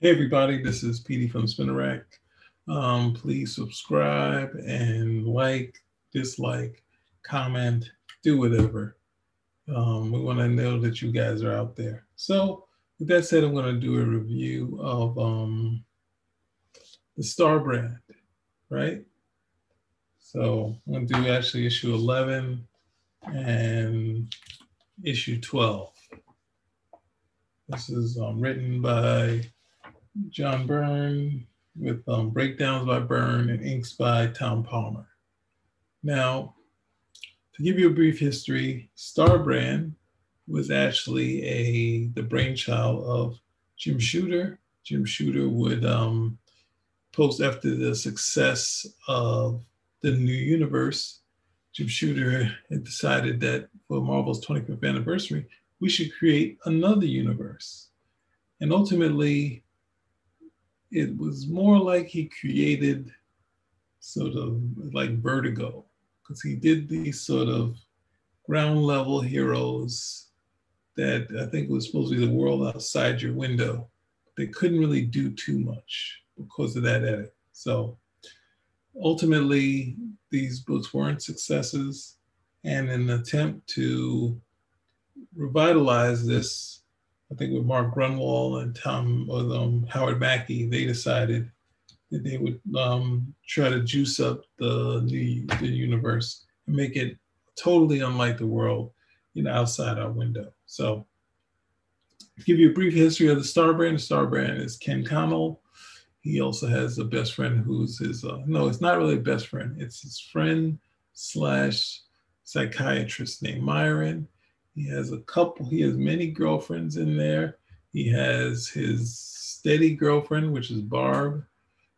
Hey everybody, this is PD from Spinner Rack. Um, please subscribe and like, dislike, comment, do whatever. Um, we want to know that you guys are out there. So with that said, I'm going to do a review of um, the Star brand, right? So I'm going to do actually issue 11 and issue 12. This is um, written by John Byrne with um, breakdowns by Byrne and inks by Tom Palmer. Now, to give you a brief history, Star Brand was actually a the brainchild of Jim Shooter. Jim Shooter would um, post after the success of the new universe. Jim Shooter had decided that for Marvel's 25th anniversary, we should create another universe. And ultimately, it was more like he created sort of like vertigo because he did these sort of ground level heroes that I think was supposed to be the world outside your window. They couldn't really do too much because of that edit. So ultimately, these books weren't successes. And in an attempt to revitalize this, I think with Mark Gruenwald and Tom or um, Howard Mackie, they decided that they would um, try to juice up the, the the universe and make it totally unlike the world, you know, outside our window. So, give you a brief history of the Star Brand. The Star Brand is Ken Connell. He also has a best friend who's his. Uh, no, it's not really a best friend. It's his friend slash psychiatrist named Myron he has a couple, he has many girlfriends in there. He has his steady girlfriend, which is Barb,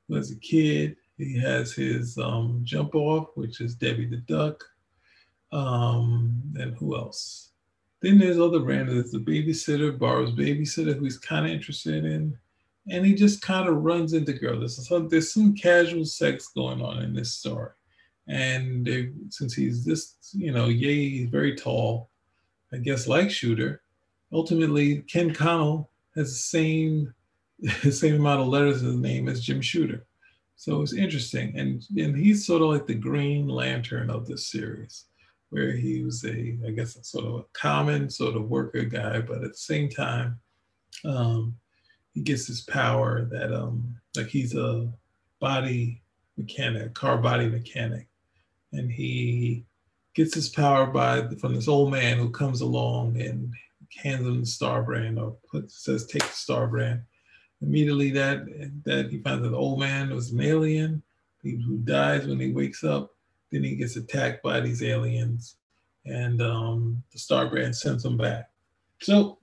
who has a kid. He has his um, jump off, which is Debbie the Duck. Um, and who else? Then there's other randoms. There's the babysitter, Barb's babysitter, who he's kind of interested in. And he just kind of runs into girls. There's some, there's some casual sex going on in this story. And they, since he's this, you know, yay, he's very tall, I guess, like Shooter. Ultimately, Ken Connell has the same the same amount of letters in his name as Jim Shooter. So it's interesting. And, and he's sort of like the Green Lantern of this series, where he was a, I guess, sort of a common sort of worker guy, but at the same time, um, he gets this power that, um, like, he's a body mechanic, car body mechanic, and he gets his power by from this old man who comes along and hands him the star brand or says take the star brand. Immediately that that he finds that the old man was an alien who dies when he wakes up. Then he gets attacked by these aliens, and um, the star brand sends him back. So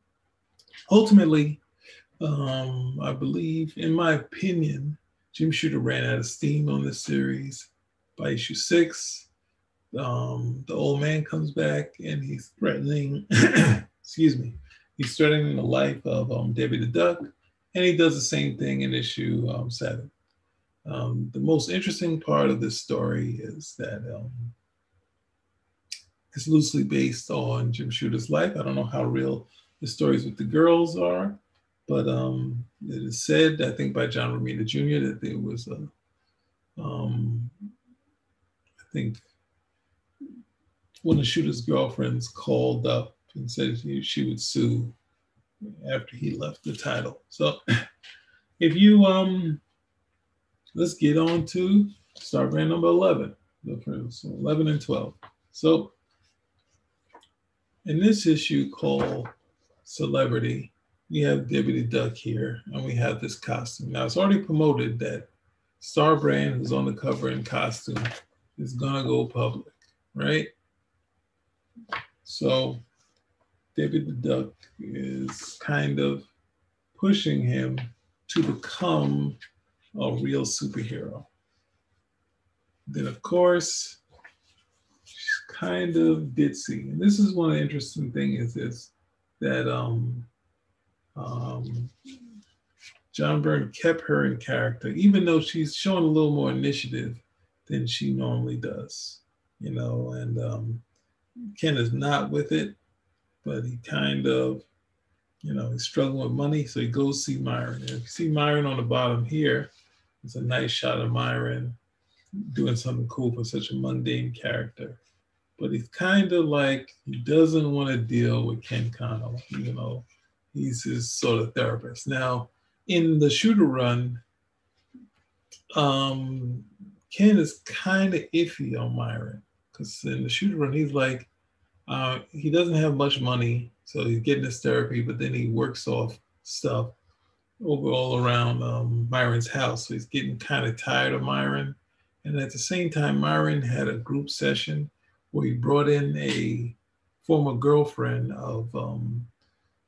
ultimately, um, I believe, in my opinion, Jim Shooter ran out of steam on this series by issue six um, the old man comes back and he's threatening, excuse me, he's threatening the life of um, Debbie the Duck, and he does the same thing in issue um, seven. Um, the most interesting part of this story is that um, it's loosely based on Jim Shooter's life. I don't know how real the stories with the girls are, but um, it is said, I think by John Romita Jr., that there was a, um, I think one of Shooter's girlfriends called up and said she would sue after he left the title. So if you um let's get on to Star Brand number 11. the So 11 and 12. So in this issue called Celebrity, we have the Duck here, and we have this costume. Now it's already promoted that Star Brand, who's on the cover in costume, is gonna go public, right? So David the Duck is kind of pushing him to become a real superhero. Then, of course, she's kind of ditzy. And this is one interesting things is that um, um, John Byrne kept her in character, even though she's showing a little more initiative than she normally does, you know, and um, Ken is not with it, but he kind of you know, he's struggling with money, so he goes see Myron. And if you see Myron on the bottom here, it's a nice shot of Myron doing something cool for such a mundane character. But he's kind of like he doesn't want to deal with Ken Connell, you know, he's his sort of therapist. Now, in the shooter run, um, Ken is kind of iffy on Myron because in the shooter run, he's like, uh, he doesn't have much money, so he's getting his therapy, but then he works off stuff over all around um, Myron's house. So he's getting kind of tired of Myron. And at the same time, Myron had a group session where he brought in a former girlfriend of um,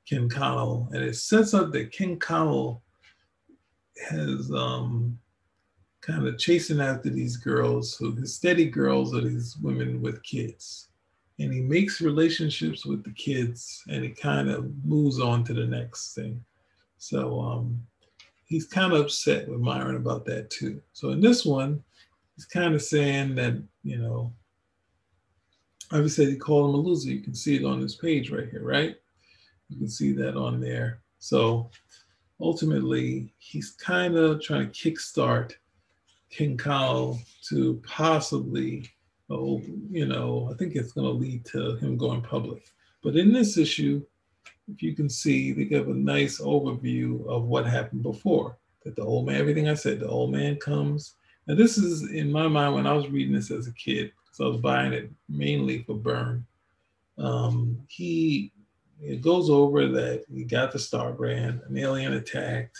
Ken Connell. And it sets up that Ken Connell has um, kind of chasing after these girls. who his steady girls are these women with kids. And he makes relationships with the kids and he kind of moves on to the next thing. So um, he's kind of upset with Myron about that too. So in this one, he's kind of saying that, you know, obviously he called him a loser. You can see it on this page right here, right? You can see that on there. So ultimately, he's kind of trying to kickstart Ken Connell to possibly, oh, you know, I think it's going to lead to him going public. But in this issue, if you can see, they give a nice overview of what happened before. That the old man, everything I said, the old man comes. Now, this is in my mind when I was reading this as a kid, because I was buying it mainly for Byrne. Um, he it goes over that he got the Star Brand, an alien attacked.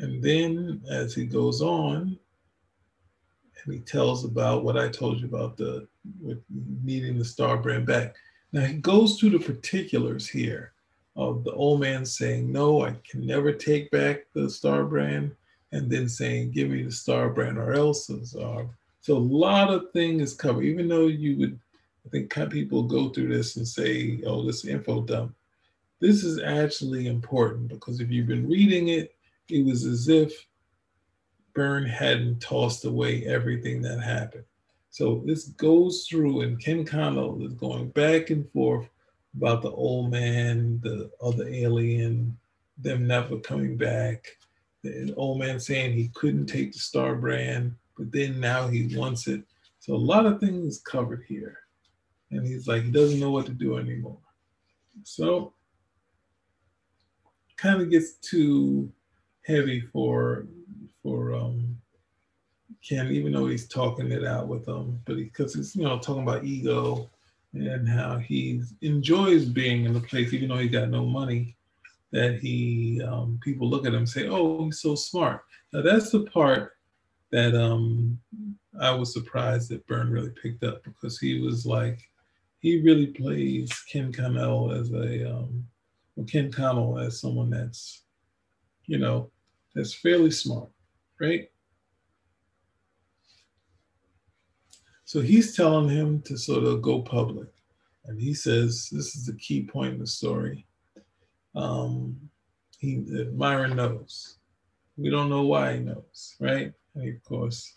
And then as he goes on, and he tells about what I told you about the needing the Star Brand back. Now he goes through the particulars here of the old man saying, "No, I can never take back the Star Brand," and then saying, "Give me the Star Brand or else." So a lot of things covered. Even though you would, I think people go through this and say, "Oh, this info dump." This is actually important because if you've been reading it, it was as if Byrne hadn't tossed away everything that happened. So this goes through, and Ken Connell is going back and forth about the old man, the other alien, them never coming back. The old man saying he couldn't take the Star Brand, but then now he wants it. So a lot of things covered here. And he's like, he doesn't know what to do anymore. So kind of gets too heavy for for um, Ken, even though he's talking it out with them, but because he, he's you know talking about ego and how he enjoys being in the place, even though he got no money. That he um, people look at him and say, "Oh, he's so smart." Now that's the part that um, I was surprised that Byrne really picked up because he was like, he really plays Ken Connell as a um, Ken Connell as someone that's, you know, that's fairly smart right? So he's telling him to sort of go public. And he says, this is the key point in the story. Um, he, Myron knows. We don't know why he knows, right? And he, of course,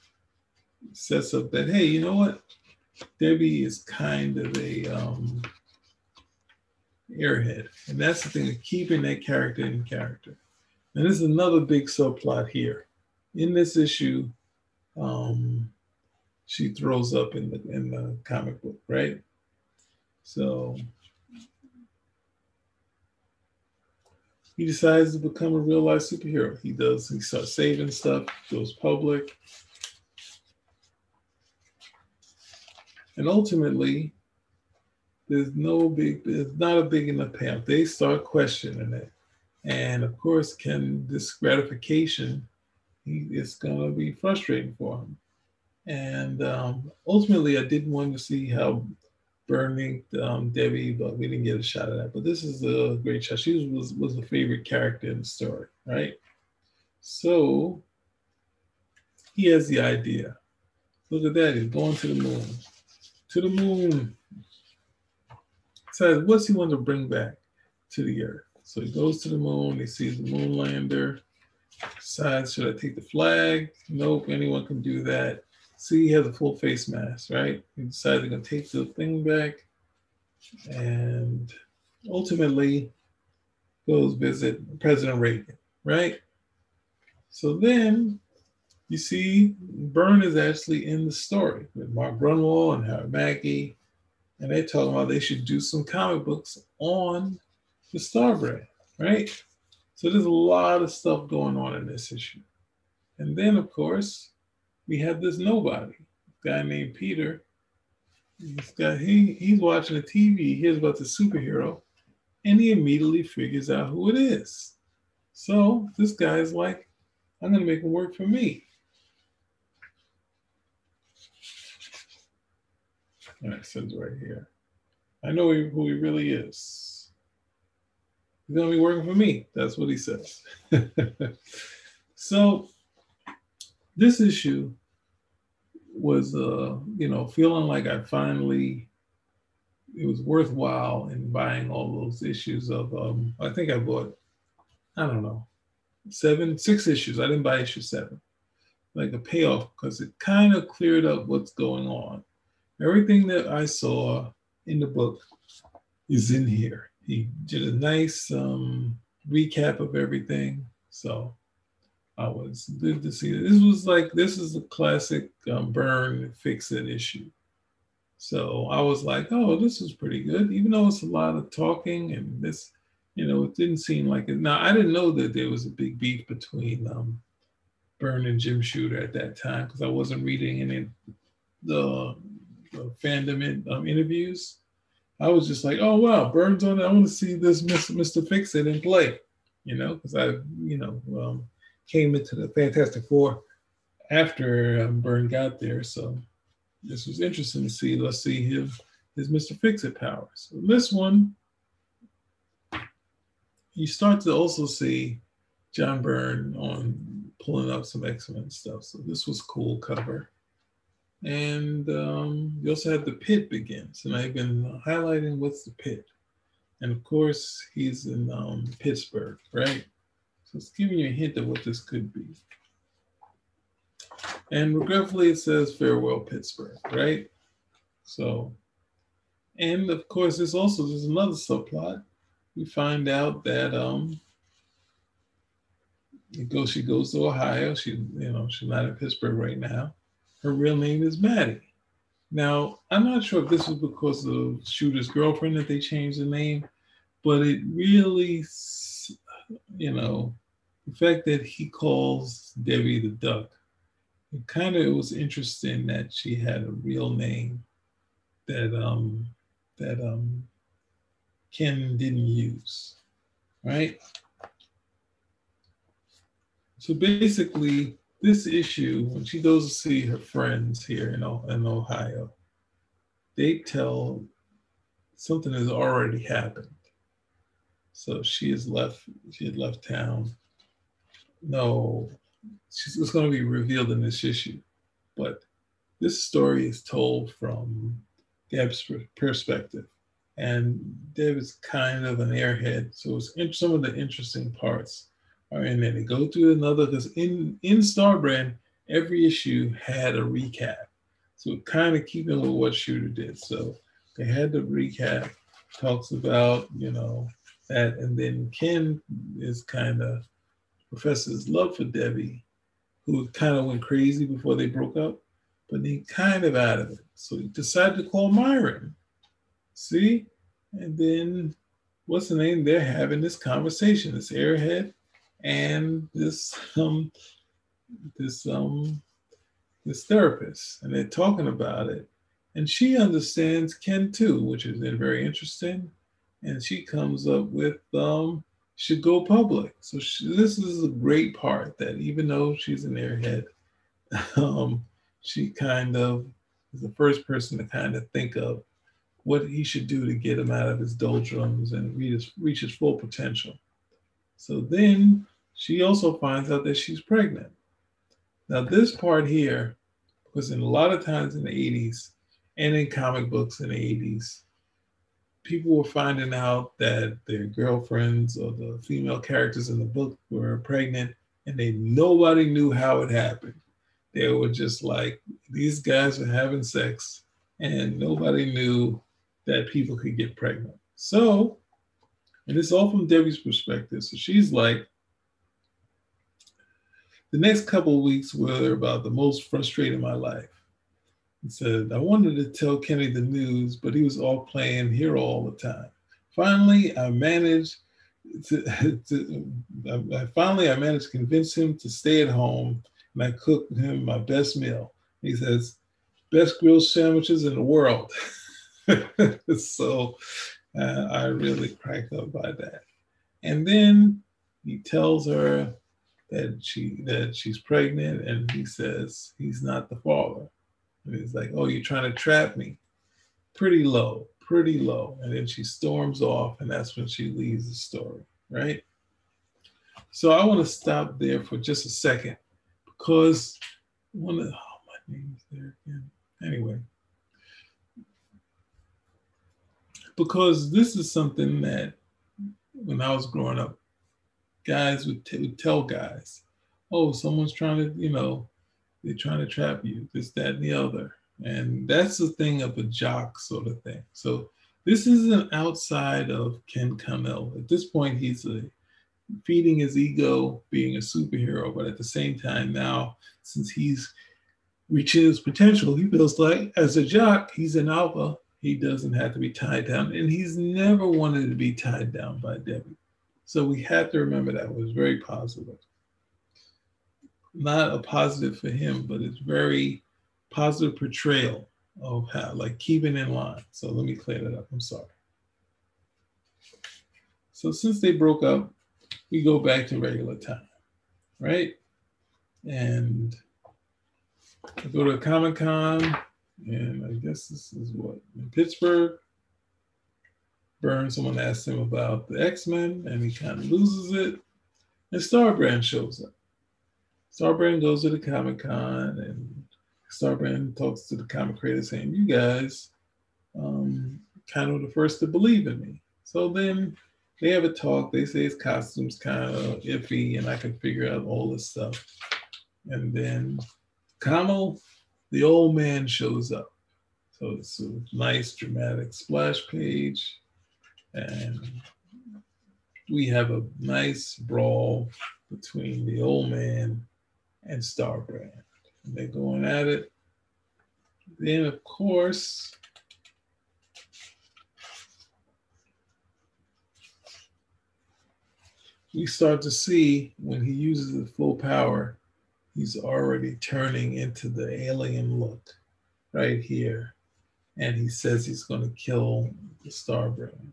sets up that, hey, you know what? Debbie is kind of a um, airhead. And that's the thing of keeping that character in character. And this is another big subplot here in this issue, um, she throws up in the in the comic book, right? So he decides to become a real life superhero. He does. He starts saving stuff, goes public, and ultimately, there's no big. There's not a big enough payoff. They start questioning it, and of course, can this gratification he, it's going to be frustrating for him. And um, ultimately, I did want to see how Byrne um, Debbie, but we didn't get a shot of that. But this is a great shot. She was was a favorite character in the story, right? So he has the idea. Look at that. He's going to the moon. To the moon. Says, what's he want to bring back to the earth? So he goes to the moon. He sees the moon lander decides should I take the flag? Nope, anyone can do that. see he has a full face mask, right? He decided to take the thing back and ultimately goes visit President Reagan, right? So then you see Byrne is actually in the story with Mark Gruenwald and Howard Mackie, and they're talking about they should do some comic books on the Star brand, right? So there's a lot of stuff going on in this issue. And then, of course, we have this nobody, guy named Peter. He's got he he's watching the TV, he hears about the superhero, and he immediately figures out who it is. So this guy is like, I'm gonna make him work for me. And it says right here. I know who he really is. He's gonna be working for me. That's what he says. so this issue was uh, you know, feeling like I finally it was worthwhile in buying all those issues of um I think I bought I don't know seven six issues I didn't buy issue seven like a payoff because it kind of cleared up what's going on everything that I saw in the book is in here he did a nice um recap of everything so I was good to see This was like this is a classic um, Byrne fix it issue. So I was like, oh, this is pretty good, even though it's a lot of talking and this, you know, it didn't seem like it. Now I didn't know that there was a big beef between um, Byrne and Jim Shooter at that time because I wasn't reading any the, the fandom in, um, interviews. I was just like, oh wow, Byrne's on it. I want to see this Mr. Mr. Fix It in play, you know, because I, you know, um, came into the Fantastic Four after um, Byrne got there. So this was interesting to see. Let's see his, his Mr. Fix-It powers. So this one, you start to also see John Byrne on pulling up some X-Men stuff. So this was cool cover. And um, you also have the pit begins. And I've been highlighting what's the pit. And of course, he's in um, Pittsburgh, right? So it's giving you a hint of what this could be. And regretfully, it says farewell Pittsburgh, right? So, and of course, there's also there's another subplot. We find out that um, it goes she goes to Ohio. She you know she's not in Pittsburgh right now. Her real name is Maddie. Now I'm not sure if this was because of Shooter's girlfriend that they changed the name, but it really you know the fact that he calls Debbie the duck, it kind of it was interesting that she had a real name that um that um Ken didn't use, right? So basically, this issue, when she goes to see her friends here in, in Ohio, they tell something has already happened. So she has left, she had left town no, it's going to be revealed in this issue. But this story is told from Deb's perspective. And Deb is kind of an airhead. So it's some of the interesting parts are in there. They go through another, because in, in Starbrand, every issue had a recap. So kind of keeping with what Shooter did. So they had the recap, talks about, you know, that. And then Ken is kind of professor's love for Debbie, who kind of went crazy before they broke up, but he kind of out of it. So he decided to call Myron. See? And then what's the name? They're having this conversation, this airhead and this um this um this therapist. And they're talking about it. And she understands Ken too, which is very interesting. And she comes up with um should go public. So she, this is a great part that even though she's an airhead, um, she kind of is the first person to kind of think of what he should do to get him out of his doldrums and reach his, reach his full potential. So then she also finds out that she's pregnant. Now, this part here, because in a lot of times in the 80s and in comic books in the 80s, people were finding out that their girlfriends or the female characters in the book were pregnant and they nobody knew how it happened they were just like, these guys were having sex, and nobody knew that people could get pregnant. So, and it's all from Debbie's perspective. So she's like, the next couple of weeks were about the most frustrating in my life. He said, I wanted to tell Kenny the news, but he was off playing here all the time. Finally, I managed to, to I, finally I managed to convince him to stay at home and I cooked him my best meal. He says, best grilled sandwiches in the world. so uh, I really cracked up by that. And then he tells her that she that she's pregnant, and he says he's not the father. And he's like, "Oh, you're trying to trap me." Pretty low, pretty low. And then she storms off, and that's when she leaves the story, right? So I want to stop there for just a second because one of oh my name's there again. Anyway, because this is something that when I was growing up, guys would, t- would tell guys, "Oh, someone's trying to, you know, they're trying to trap you, this, that, and the other." And that's the thing of a jock sort of thing. So this isn't outside of Ken Connell. At this point, he's a, feeding his ego, being a superhero, but at the same time, now since he's reaching his potential, he feels like as a jock, he's an alpha he doesn't have to be tied down. And he's never wanted to be tied down by Debbie. So we have to remember that was very positive. Not a positive for him, but it's very positive portrayal of how, like keeping in line. So let me clear that up. I'm sorry. So since they broke up, we go back to regular time, right? And I go to Comic Con and I guess this is what in Pittsburgh. Byrne's, someone asks him about the X-Men, and he kind of loses it. And Starbrand shows up. Starbrand goes to the Comic Con, and Starbrand talks to the comic creator saying, You guys um, kind of the first to believe in me. So then they have a talk. They say his costume's kind of iffy, and I can figure out all this stuff. And then Kamal the old man shows up. So it's a nice dramatic splash page. And we have a nice brawl between the old man and Starbrand. And they're going at it. Then, of course, we start to see when he uses the full power he's already turning into the alien look right here. And he says he's going to kill the Starbrand.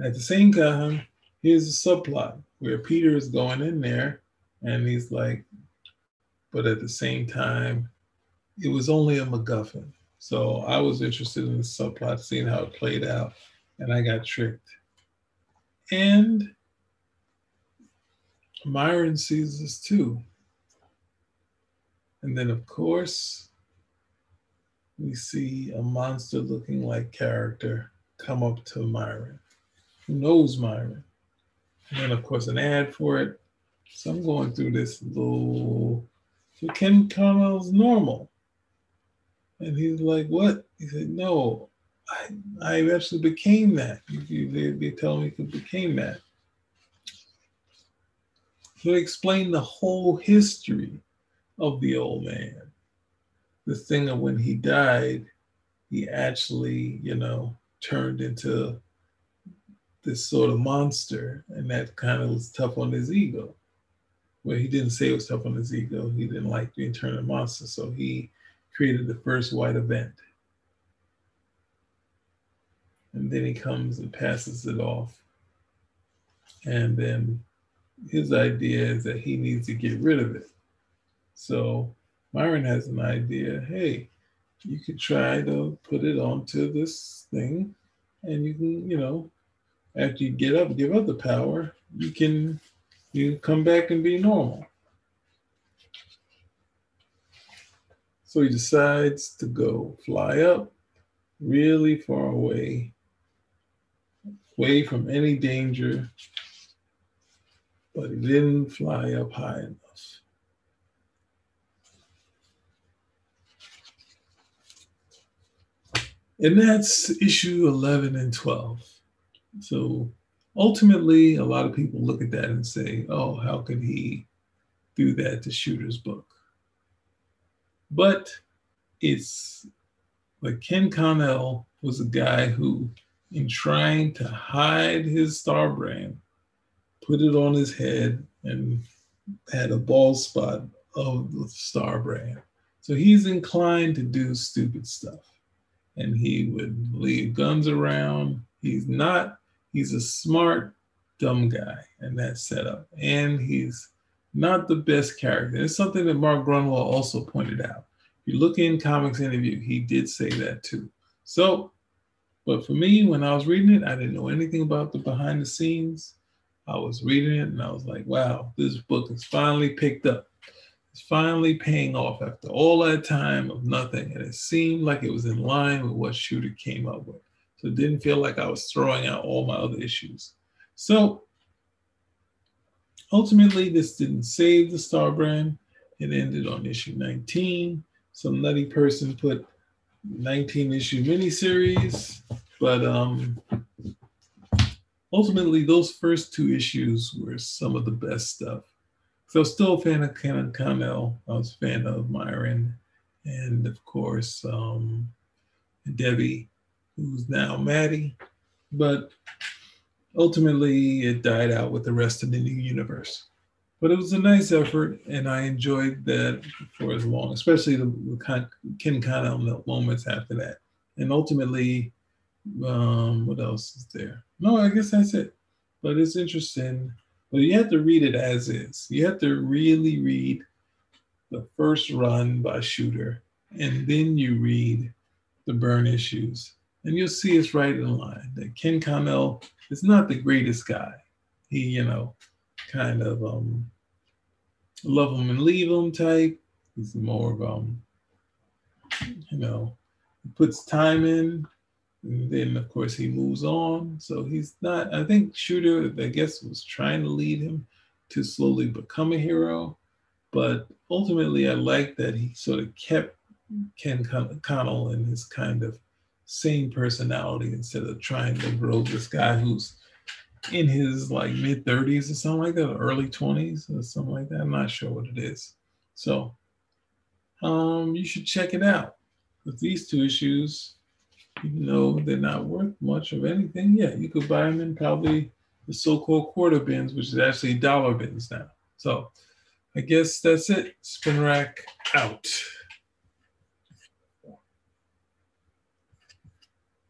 At the same time, here's a subplot where Peter is going in there and he's like, but at the same time, it was only a MacGuffin. So I was interested in the subplot, seeing how it played out, and I got tricked. And Myron sees this too. And then, of course, we see a monster looking like character come up to Myron. Who knows Myron? And then, of course, an ad for it. So I'm going through this little. So Ken Connell's normal. And he's like, What? He said, No, I, I actually became that. They, they tell me he became that. So explain the whole history of the old man. The thing of when he died, he actually, you know, turned into this sort of monster, and that kind of was tough on his ego. Well, he didn't say it was tough on his ego. He didn't like being turned into a monster, so he created the first white event. And then he comes and passes it off. And then his idea is that he needs to get rid of it. So Myron has an idea. Hey, you could try to put it onto this thing, and you can, you know, after you get up, give up the power, you can you come back and be normal. So he decides to go fly up really far away, away from any danger, but he didn't fly up high enough. And that's issue 11 and 12. So ultimately, a lot of people look at that and say, oh, how could he do that to Shooter's book? But it's like Ken Connell was a guy who, in trying to hide his star brand, put it on his head and had a bald spot of the star brand. So he's inclined to do stupid stuff. And he would leave guns around. He's not, he's a smart, dumb guy, in that setup. And he's not the best character. It's something that Mark Gruenwald also pointed out. If you look in comics interview, he did say that too. So, but for me, when I was reading it, I didn't know anything about the behind the scenes. I was reading it and I was like, wow, this book is finally picked up. It's finally paying off after all that time of nothing. And it seemed like it was in line with what Shooter came up with. So it didn't feel like I was throwing out all my other issues. So ultimately, this didn't save the Star brand. It ended on issue 19. Some nutty person put 19 issue miniseries, but um, ultimately, those first two issues were some of the best stuff. So, still a fan of Ken Connell. I was a fan of Myron, and of course, um, Debbie, who's now Maddie. But ultimately, it died out with the rest of the new universe. But it was a nice effort, and I enjoyed that for as long, especially the, the Ken Connell moments after that. And ultimately, um, what else is there? No, I guess that's it. But it's interesting but you have to read it as is. You have to really read the first run by Shooter, and then you read the Byrne issues, and you'll see it's right in line. That Ken Connell is not the greatest guy. He, you know, kind of um, love him and leave him type. He's more of um, you know, puts time in, and then, of course, he moves on. So he's not, I think Shooter, I guess, was trying to lead him to slowly become a hero. But ultimately, I like that he sort of kept Ken Connell in his kind of same personality instead of trying to grow this guy who's in his like mid 30s or something like that, or early 20s or something like that. I'm not sure what it is. So um, you should check it out. With these two issues, even though they're not worth much of anything, yeah, you could buy them in probably the so-called quarter bins, which is actually dollar bins now. So I guess that's it. Spin rack out.